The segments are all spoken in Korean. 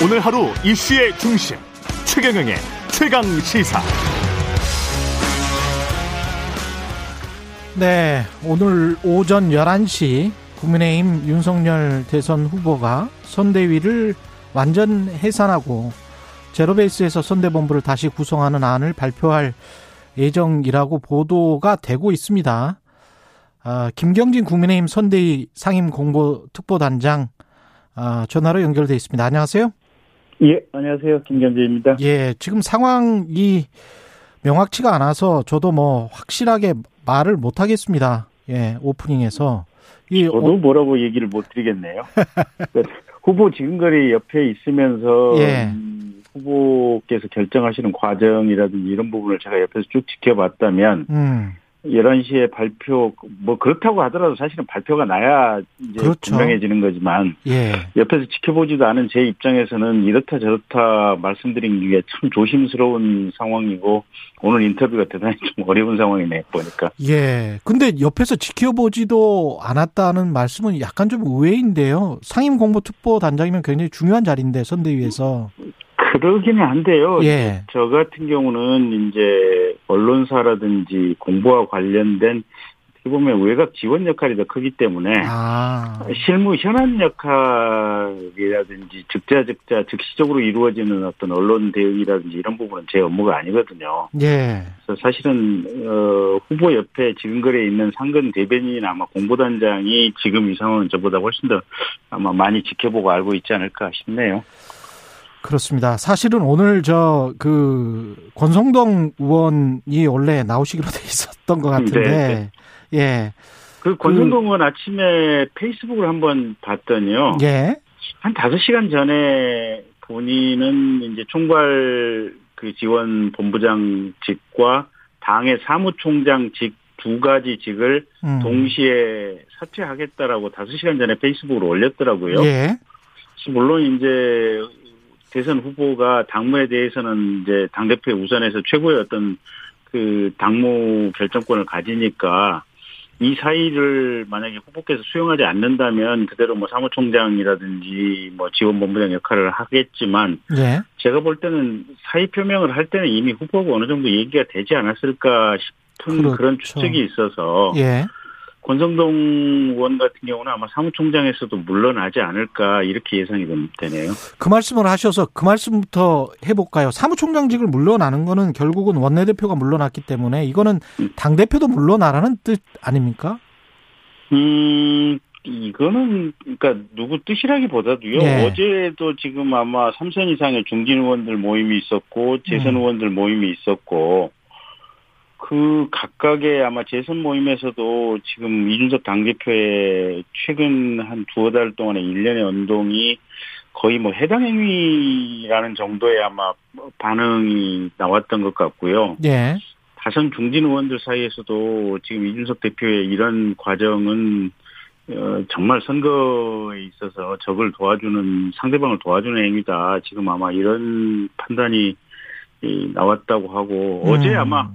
오늘 하루 이슈의 중심 최경영의 최강 시사. 네, 오늘 오전 11시 국민의힘 윤석열 대선 후보가 선대위를 완전 해산하고 제로베이스에서 선대본부를 다시 구성하는 안을 발표할 예정이라고 보도가 되고 있습니다. 아, 김경진 국민의힘 선대위 상임 공보 특보단장 아, 전화로 연결돼 있습니다. 안녕하세요. 예, 안녕하세요. 김경재입니다. 예, 지금 상황이 명확치가 않아서 저도 뭐 확실하게 말을 못 하겠습니다. 예, 오프닝에서. 이 저도 어... 뭐라고 얘기를 못 드리겠네요. 그 후보 지금거리 옆에 있으면서 예. 음, 후보께서 결정하시는 과정이라든지 이런 부분을 제가 옆에서 쭉 지켜봤다면 음. 11시에 발표, 뭐 그렇다고 하더라도 사실은 발표가 나야 이제 그렇죠. 분명해지는 거지만, 예. 옆에서 지켜보지도 않은 제 입장에서는 이렇다 저렇다 말씀드린 게 참 조심스러운 상황이고, 오늘 인터뷰가 대단히 좀 어려운 상황이네, 보니까. 예. 근데 옆에서 지켜보지도 않았다는 말씀은 약간 좀 의외인데요. 상임공보특보 단장이면 굉장히 중요한 자리인데, 선대위에서. 그러기는 한데요. 예. 저 같은 경우는 이제 언론사라든지 공부와 관련된 어떻게 보면 외곽 지원 역할이 더 크기 때문에 아. 실무 현안 역할이라든지 즉자즉자 즉시적으로 이루어지는 어떤 언론 대응이라든지 이런 부분은 제 업무가 아니거든요. 예. 그래서 사실은 어, 후보 옆에 지금 거리에 있는 상근 대변인이나 아마 공보단장이 지금 이 상황은 저보다 훨씬 더 아마 많이 지켜보고 알고 있지 않을까 싶네요. 그렇습니다. 사실은 오늘 저 그 권성동 의원이 원래 나오시기로 돼 있었던 것 같은데, 네, 네. 예. 그 권성동 그, 의원 아침에 페이스북을 한번 봤더니요. 예. 한 다섯 시간 전에 본인은 이제 총괄 그 지원 본부장직과 당의 사무총장직 두 가지 직을 음. 동시에 사퇴하겠다라고 다섯 시간 전에 페이스북으로 올렸더라고요. 예. 물론 이제 대선 후보가 당무에 대해서는 이제 당대표의 우선에서 최고의 어떤 그 당무 결정권을 가지니까 이 사이를 만약에 후보께서 수용하지 않는다면 그대로 뭐 사무총장이라든지 뭐 지원본부장 역할을 하겠지만 네. 제가 볼 때는 사의 표명을 할 때는 이미 후보가 어느 정도 얘기가 되지 않았을까 싶은 그렇죠. 그런 추측이 있어서 예. 권성동 의원 같은 경우는 아마 사무총장에서도 물러나지 않을까 이렇게 예상이 되네요. 그 말씀을 하셔서 그 말씀부터 해볼까요? 사무총장직을 물러나는 거는 결국은 원내대표가 물러났기 때문에 이거는 음. 당대표도 물러나라는 뜻 아닙니까? 음, 이거는 그러니까 누구 뜻이라기보다도요. 네. 어제도 지금 아마 3선 이상의 중진 의원들 모임이 있었고 재선 음. 의원들 모임이 있었고 그 각각의 아마 재선 모임에서도 지금 이준석 당대표의 최근 한 두어 달 동안의 일련의 운동이 거의 뭐 해당 행위라는 정도의 아마 반응이 나왔던 것 같고요. 예. 다선 중진 의원들 사이에서도 지금 이준석 대표의 이런 과정은 어, 정말 선거에 있어서 적을 도와주는 상대방을 도와주는 행위다. 지금 아마 이런 판단이 나왔다고 하고 음. 어제 아마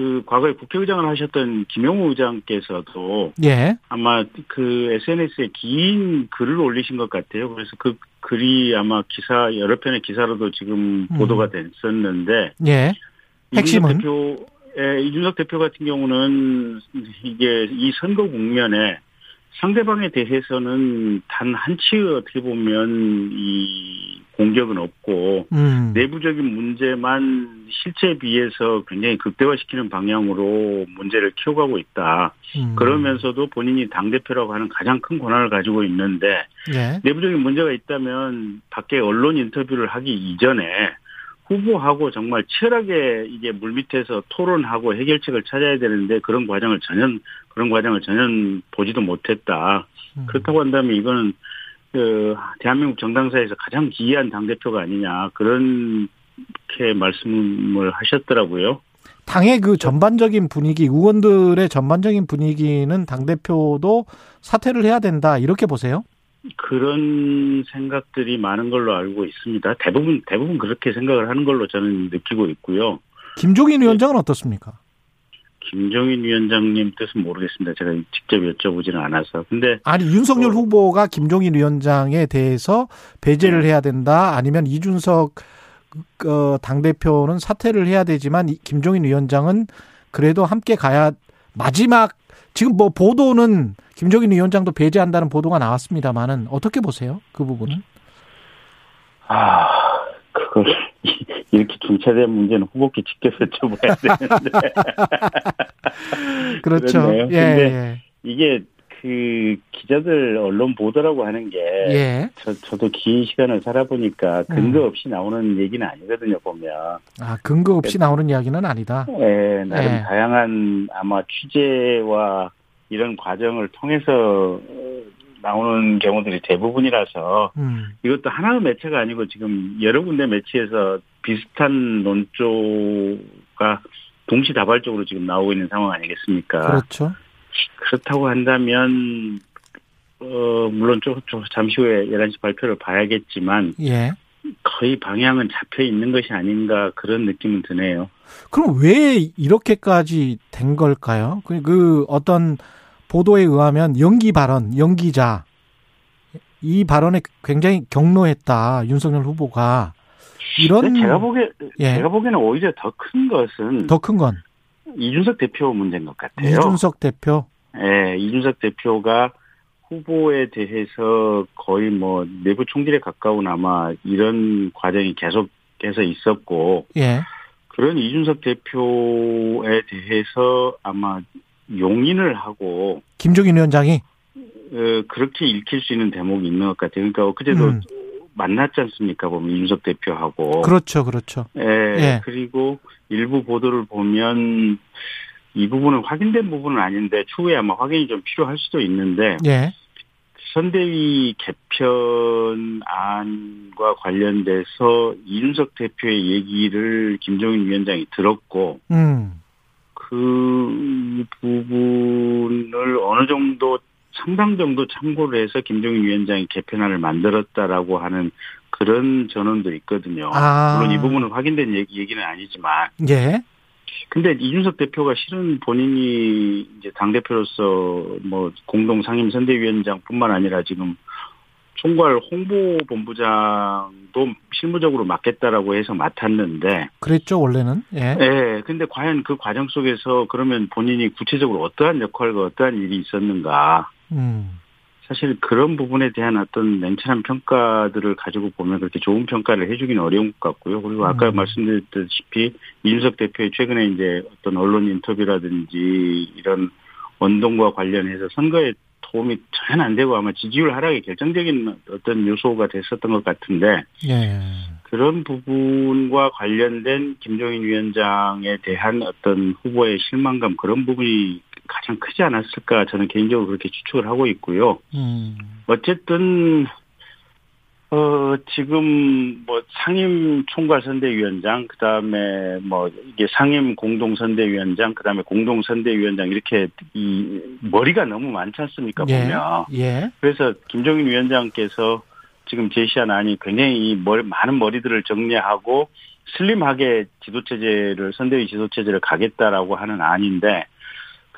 그 과거에 국회의장을 하셨던 김용우 의장께서도 예. 아마 그 SNS에 긴 글을 올리신 것 같아요. 그래서 그 글이 아마 기사 여러 편의 기사로도 지금 음. 보도가 됐었는데 예. 핵심은 대표 예, 이준석 대표 같은 경우는 이게 이 선거 국면에 상대방에 대해서는 단 한치 어떻게 보면 이 공격은 없고 음. 내부적인 문제만 실체에 비해서 굉장히 극대화시키는 방향으로 문제를 키워가고 있다. 음. 그러면서도 본인이 당 대표라고 하는 가장 큰 권한을 가지고 있는데 예. 내부적인 문제가 있다면 밖에 언론 인터뷰를 하기 이전에 후보하고 정말 치열하게 이게 물밑에서 토론하고 해결책을 찾아야 되는데 그런 과정을 전혀 그런 과정을 전혀 보지도 못했다. 음. 그렇다고 한다면 이거는 그 대한민국 정당사에서 가장 기이한 당 대표가 아니냐 그렇게 말씀을 하셨더라고요. 당의 그 전반적인 분위기, 의원들의 전반적인 분위기는 당 대표도 사퇴를 해야 된다 이렇게 보세요? 그런 생각들이 많은 걸로 알고 있습니다. 대부분 대부분 그렇게 생각을 하는 걸로 저는 느끼고 있고요. 김종인 위원장은 어떻습니까? 김종인 위원장님 뜻은 모르겠습니다. 제가 직접 여쭤보지는 않아서. 근데 아니 윤석열 어. 후보가 김종인 위원장에 대해서 배제를 네. 해야 된다. 아니면 이준석 어, 당 대표는 사퇴를 해야 되지만 이- 김종인 위원장은 그래도 함께 가야 마지막 지금 뭐 보도는 김종인 위원장도 배제한다는 보도가 나왔습니다만은 어떻게 보세요? 그 부분은? 아 그걸 이렇게 중차대한 문제는 후보께 직접 여쭤봐야 되는데 그렇죠. 그렇네요. 예, 근데 이게 그 기자들 언론 보도라고 하는 게 예. 예. 저, 저도 긴 시간을 살아보니까 음. 근거 없이 나오는 얘기는 아니거든요, 보면. 아, 근거 없이 나오는 이야기는 아니다. 예, 나름 예. 다양한 아마 취재와 이런 과정을 통해서 어, 나오는 경우들이 대부분이라서 음. 이것도 하나의 매체가 아니고 지금 여러 군데 매체에서 비슷한 논조가 동시다발적으로 지금 나오고 있는 상황 아니겠습니까? 그렇죠. 그렇다고 한다면 어 물론 좀, 좀 잠시 후에 11시 발표를 봐야겠지만 예. 거의 방향은 잡혀 있는 것이 아닌가 그런 느낌은 드네요. 그럼 왜 이렇게까지 된 걸까요? 그, 그 어떤 보도에 의하면 연기 발언, 연기자 이 발언에 굉장히 경로했다 윤석열 후보가 이런 제가 보기에 예. 제가 보기에는 오히려 더 큰 것은 더 큰 건 이준석 대표 문제인 것 같아요. 이준석 대표 예, 이준석 대표가 후보에 대해서 거의 뭐 내부 총질에 가까운 아마 이런 과정이 계속해서 있었고 예 그런 이준석 대표에 대해서 아마 용인을 하고 김종인 위원장이 어, 그렇게 읽힐 수 있는 대목이 있는 것 같아요. 그러니까 엊그제도 음. 만났지 않습니까? 보면 이준석 대표하고. 그렇죠 그렇죠 예, 예. 그리고 일부 보도를 보면 이 부분은 확인된 부분은 아닌데 추후에 아마 확인이 좀 필요할 수도 있는데 예 선대위 개편안과 관련돼서 이준석 대표의 얘기를 김종인 위원장이 들었고 음 그 부분을 어느 정도 상당 정도 참고를 해서 김종인 위원장이 개편안을 만들었다라고 하는 그런 전언도 있거든요. 아. 물론 이 부분은 확인된 얘기, 얘기는 아니지만. 예. 근데 이준석 대표가 실은 본인이 이제 당대표로서 뭐 공동 상임 선대위원장뿐만 아니라 지금 총괄 홍보본부장도 실무적으로 맡겠다라고 해서 맡았는데 그랬죠 원래는 예 예, 근데 과연 그 과정 속에서 그러면 본인이 구체적으로 어떠한 역할과 어떠한 일이 있었는가. 음. 사실 그런 부분에 대한 어떤 냉철한 평가들을 가지고 보면 그렇게 좋은 평가를 해주기는 어려운 것 같고요. 그리고 아까 음. 말씀드렸다시피 이준석 대표의 최근에 이제 어떤 언론 인터뷰라든지 이런 원동과 관련해서 선거에 도움이 전혀 안 되고 아마 지지율 하락에 결정적인 어떤 요소가 됐었던 것 같은데 예. 그런 부분과 관련된 김종인 위원장에 대한 어떤 후보의 실망감 그런 부분이 가장 크지 않았을까 저는 개인적으로 그렇게 추측을 하고 있고요. 음. 어쨌든 어 지금 뭐 상임 총괄 선대위원장 그다음에 뭐 이게 상임 공동 선대위원장 그다음에 공동 선대위원장 이렇게 이 머리가 너무 많지 않습니까 예. 보면 예. 그래서 김종인 위원장께서 지금 제시한 안이 굉장히 이 머리, 많은 머리들을 정리하고 슬림하게 지도체제를 선대위 지도체제를 가겠다라고 하는 안인데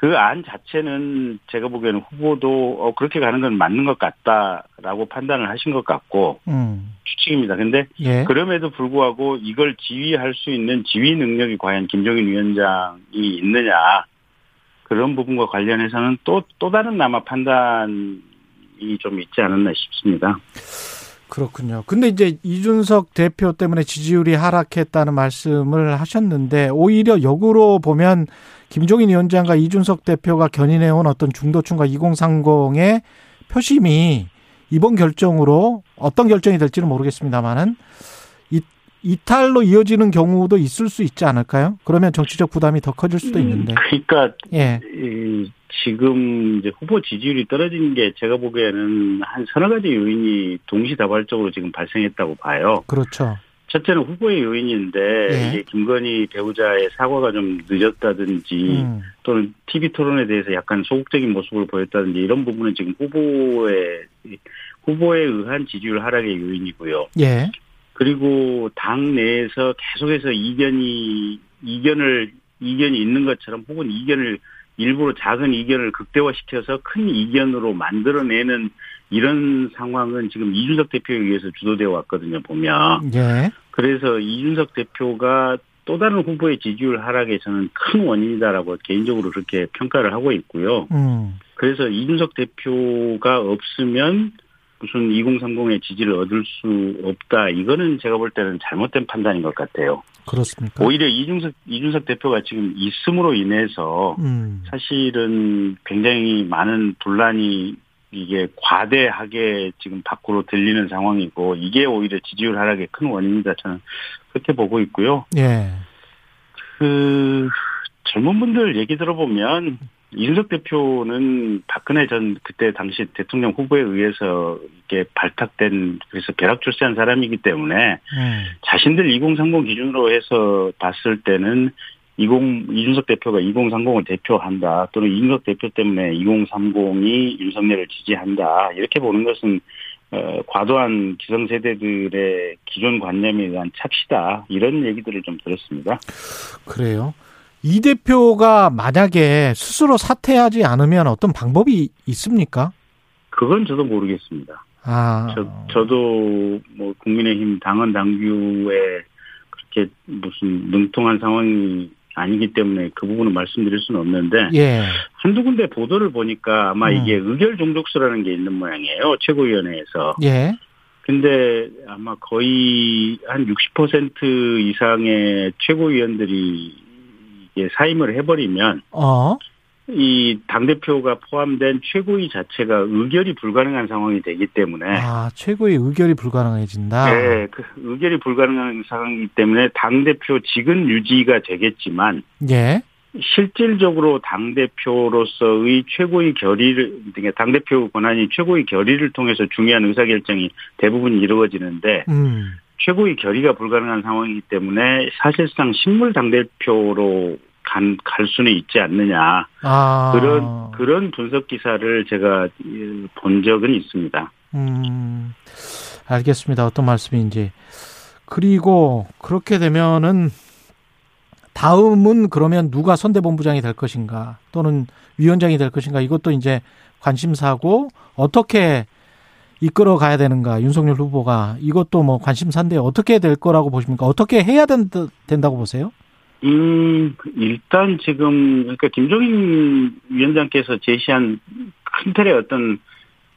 그 안 자체는 제가 보기에는 후보도 어, 그렇게 가는 건 맞는 것 같다라고 판단을 하신 것 같고 음. 추측입니다. 근데 예. 그럼에도 불구하고 이걸 지휘할 수 있는 지휘 능력이 과연 김종인 위원장이 있느냐 그런 부분과 관련해서는 또또 다른 아마 판단이 좀 있지 않았나 싶습니다. 그렇군요. 근데 이제 이준석 대표 때문에 지지율이 하락했다는 말씀을 하셨는데 오히려 역으로 보면 김종인 위원장과 이준석 대표가 견인해온 어떤 중도층과 2030의 표심이 이번 결정으로 어떤 결정이 될지는 모르겠습니다만은 이, 이탈로 이어지는 경우도 있을 수 있지 않을까요? 그러면 정치적 부담이 더 커질 수도 있는데. 그러니까 예. 이, 지금 이제 후보 지지율이 떨어진 게 제가 보기에는 한 서너 가지 요인이 동시다발적으로 지금 발생했다고 봐요. 그렇죠. 첫째는 후보의 요인인데 예. 이게 김건희 배우자의 사과가 좀 늦었다든지 음. 또는 TV 토론에 대해서 약간 소극적인 모습을 보였다든지 이런 부분은 지금 후보의 후보에 의한 지지율 하락의 요인이고요. 예. 그리고 당 내에서 계속해서 이견이 이견을 이견이 있는 것처럼 혹은 이견을 일부러 작은 이견을 극대화시켜서 큰 이견으로 만들어내는 이런 상황은 지금 이준석 대표에 의해서 주도되어 왔거든요, 보면. 예. 그래서 이준석 대표가 또 다른 후보의 지지율 하락에 저는 큰 원인이다라고 개인적으로 그렇게 평가를 하고 있고요. 음. 그래서 이준석 대표가 없으면 무슨 2030의 지지를 얻을 수 없다. 이거는 제가 볼 때는 잘못된 판단인 것 같아요. 그렇습니까? 오히려 이준석 이준석 대표가 지금 있음으로 인해서 음. 사실은 굉장히 많은 분란이 이게 과대하게 지금 밖으로 들리는 상황이고 이게 오히려 지지율 하락의 큰 원인이다 저는 그렇게 보고 있고요. 예. 그 젊은 분들 얘기 들어보면 이준석 대표는 박근혜 전 그때 당시 대통령 후보에 의해서 이렇게 발탁된 그래서 벼락 출세한 사람이기 때문에 음. 자신들 2030 기준으로 해서 봤을 때는 20 이준석 대표가 2030을 대표한다 또는 이준석 대표 때문에 2030이 윤석열을 지지한다 이렇게 보는 것은 어, 과도한 기성세대들의 기존 관념에 대한 착시다 이런 얘기들을 좀 들었습니다. 그래요. 이 대표가 만약에 스스로 사퇴하지 않으면 어떤 방법이 있습니까? 그건 저도 모르겠습니다. 아, 저, 저도 뭐 국민의힘 당헌 당규에 그렇게 무슨 능통한 상황이 아니기 때문에 그 부분은 말씀드릴 수는 없는데 예, 한두 군데 보도를 보니까 아마 음. 이게 의결 종족수라는 게 있는 모양이에요 최고위원회에서. 예, 근데 아마 거의 한 60% 이상의 최고위원들이 이게 사임을 해버리면 어, 이 당 대표가 포함된 최고위 자체가 의결이 불가능한 상황이 되기 때문에 아, 최고의 의결이 불가능해진다. 네, 그 의결이 불가능한 상황이기 때문에 당 대표 직은 유지가 되겠지만 예, 실질적으로 당 대표로서의 최고의 결의를, 그러니까 당대표 권한이 최고의 결의를 통해서 중요한 의사결정이 대부분 이루어지는데 음, 최고의 결의가 불가능한 상황이기 때문에 사실상 식물 당대표로 간, 갈 수는 있지 않느냐. 아, 그런, 그런 분석 기사를 제가 본 적은 있습니다. 음, 알겠습니다. 어떤 말씀인지. 그리고 그렇게 되면은 다음은 그러면 누가 선대본부장이 될 것인가 또는 위원장이 될 것인가 이것도 이제 관심사고 어떻게 이끌어 가야 되는가 윤석열 후보가 이것도 뭐 관심사인데 어떻게 될 거라고 보십니까? 어떻게 해야 된, 된다고 보세요? 음, 일단 지금, 그러니까 김종인 위원장께서 제시한 큰 틀의 어떤,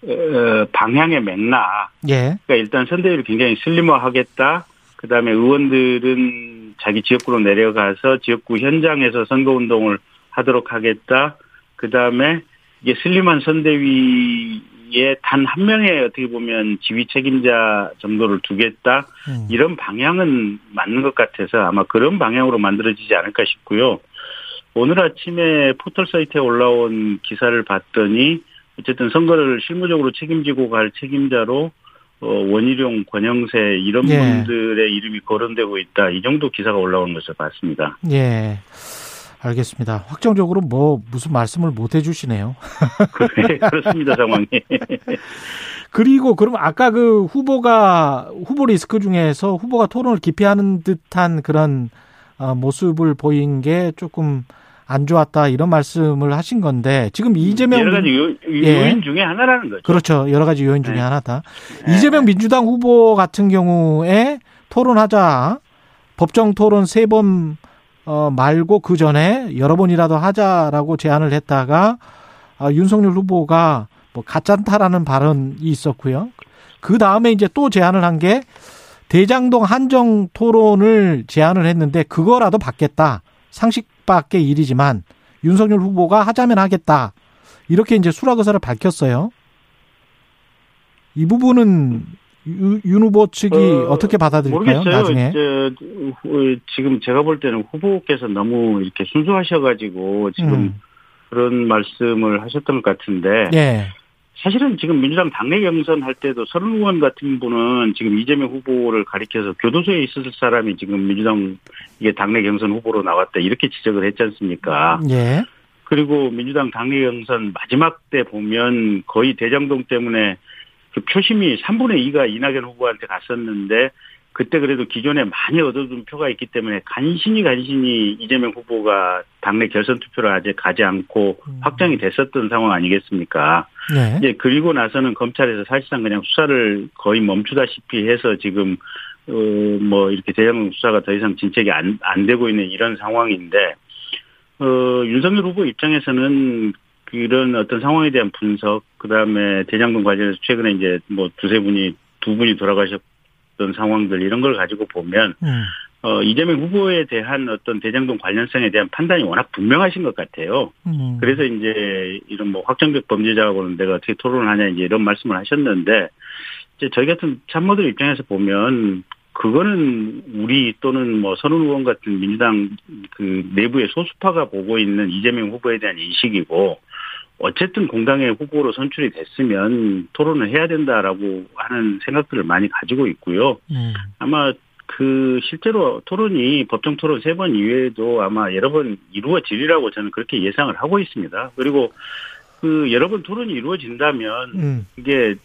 어, 방향의 맥락. 예. 그러니까 일단 선대위를 굉장히 슬림화 하겠다. 그 다음에 의원들은 자기 지역구로 내려가서 지역구 현장에서 선거운동을 하도록 하겠다. 그 다음에 이게 슬림한 선대위 에단한 명의 어떻게 보면 지휘 책임자 정도를 두겠다. 음. 이런 방향은 맞는 것 같아서 아마 그런 방향으로 만들어지지 않을까 싶고요. 오늘 아침에 포털 사이트에 올라온 기사를 봤더니 어쨌든 선거를 실무적으로 책임지고 갈 책임자로 어, 원희룡, 권영세 이런 예. 분들의 이름이 거론되고 있다. 이 정도 기사가 올라온 것을 봤습니다. 예. 알겠습니다. 확정적으로 뭐 무슨 말씀을 못 해주시네요. 그래, 그렇습니다, 상황이. 그리고 그럼 아까 그 후보가 후보 리스크 중에서 후보가 토론을 기피하는 듯한 그런 어, 모습을 보인 게 조금 안 좋았다 이런 말씀을 하신 건데 지금 이재명 여러 가지 요, 예. 요인 중에 하나라는 거죠. 그렇죠 여러 가지 요인 중에 네. 하나다. 네. 이재명 민주당 후보 같은 경우에 토론하자 법정 토론 세번 어, 말고 그 전에 여러 번이라도 하자라고 제안을 했다가 어, 윤석열 후보가 뭐 가짠타라는 발언이 있었고요. 그 다음에 이제 또 제안을 한 게 대장동 한정 토론을 제안을 했는데 그거라도 받겠다. 상식 밖의 일이지만 윤석열 후보가 하자면 하겠다. 이렇게 이제 수락 의사를 밝혔어요. 이 부분은 유- 윤 후보 측이 어, 떻게 받아들일까요? 모르겠어요. 나중에. 저, 후- 지금 제가 볼 때는 후보께서 너무 이렇게 순수하셔가지고 지금 음. 그런 말씀을 하셨던 것 같은데 예. 사실은 지금 민주당 당내 경선 할 때도 서른 의원 같은 분은 지금 이재명 후보를 가리켜서 교도소에 있었을 사람이 지금 민주당 이게 당내 경선 후보로 나왔다 이렇게 지적을 했지 않습니까? 예. 그리고 민주당 당내 경선 마지막 때 보면 거의 대장동 때문에 그 표심이 3분의 2가 이낙연 후보한테 갔었는데 그때 그래도 기존에 많이 얻어둔 표가 있기 때문에 간신히 간신히 이재명 후보가 당내 결선 투표를 아직 가지 않고 음. 확정이 됐었던 상황 아니겠습니까? 네. 이제 그리고 나서는 검찰에서 사실상 그냥 수사를 거의 멈추다시피 해서 지금 어뭐 이렇게 대형 수사가 더 이상 진척이 안 안 되고 있는 이런 상황인데 어 윤석열 후보 입장에서는 그런 어떤 상황에 대한 분석 그 다음에 대장동 관련해서 최근에 이제 뭐 두세 분이 두 분이 돌아가셨던 상황들 이런 걸 가지고 보면 음. 어 이재명 후보에 대한 어떤 대장동 관련성에 대한 판단이 워낙 분명하신 것 같아요. 음. 그래서 이제 이런 뭐 확정적 범죄자하고는 내가 어떻게 토론을 하냐 이제 이런 말씀을 하셨는데 이제 저희 같은 참모들 입장에서 보면 그거는 우리 또는 뭐 선훈 의원 같은 민주당 그 내부의 소수파가 보고 있는 이재명 후보에 대한 인식이고 어쨌든 공당의 후보로 선출이 됐으면 토론을 해야 된다라고 하는 생각들을 많이 가지고 있고요. 음. 아마 그 실제로 토론이 법정 토론 세 번 이외에도 아마 여러 번 이루어지리라고 저는 그렇게 예상을 하고 있습니다. 그리고 그 여러 번 토론이 이루어진다면 음. 이게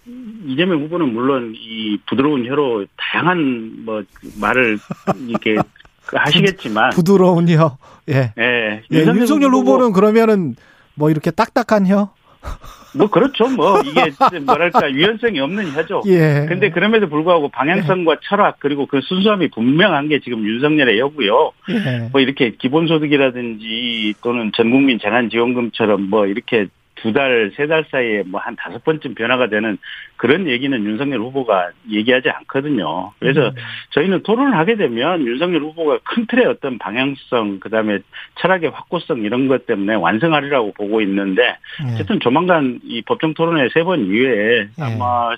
이재명 후보는 물론 이 부드러운 혀로 다양한 뭐 말을 이렇게 하시겠지만 부드러운 혀. 예. 예, 예, 윤석열 후보는 그러면은 뭐 이렇게 딱딱한 혀? 뭐 그렇죠 뭐 이게 뭐랄까 유연성이 없는 혀죠. 예. 근데 그럼에도 불구하고 방향성과 철학 그리고 그 순수함이 분명한 게 지금 윤석열의 혀고요. 예. 뭐 이렇게 기본소득이라든지 또는 전국민 재난지원금처럼 뭐 이렇게 두 달, 세 달 사이에 뭐 한 다섯 번쯤 변화가 되는 그런 얘기는 윤석열 후보가 얘기하지 않거든요. 그래서 음. 저희는 토론을 하게 되면 윤석열 후보가 큰 틀의 어떤 방향성, 그 다음에 철학의 확고성 이런 것 때문에 완성하리라고 보고 있는데 예. 어쨌든 조만간 이 법정 토론회 세 번 이후에 예. 아마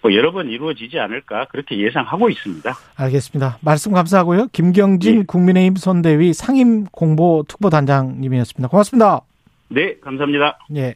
뭐 여러 번 이루어지지 않을까 그렇게 예상하고 있습니다. 알겠습니다. 말씀 감사하고요. 김경진 예. 국민의힘 선대위 상임 공보 특보단장님이었습니다. 고맙습니다. 네, 감사합니다. 예.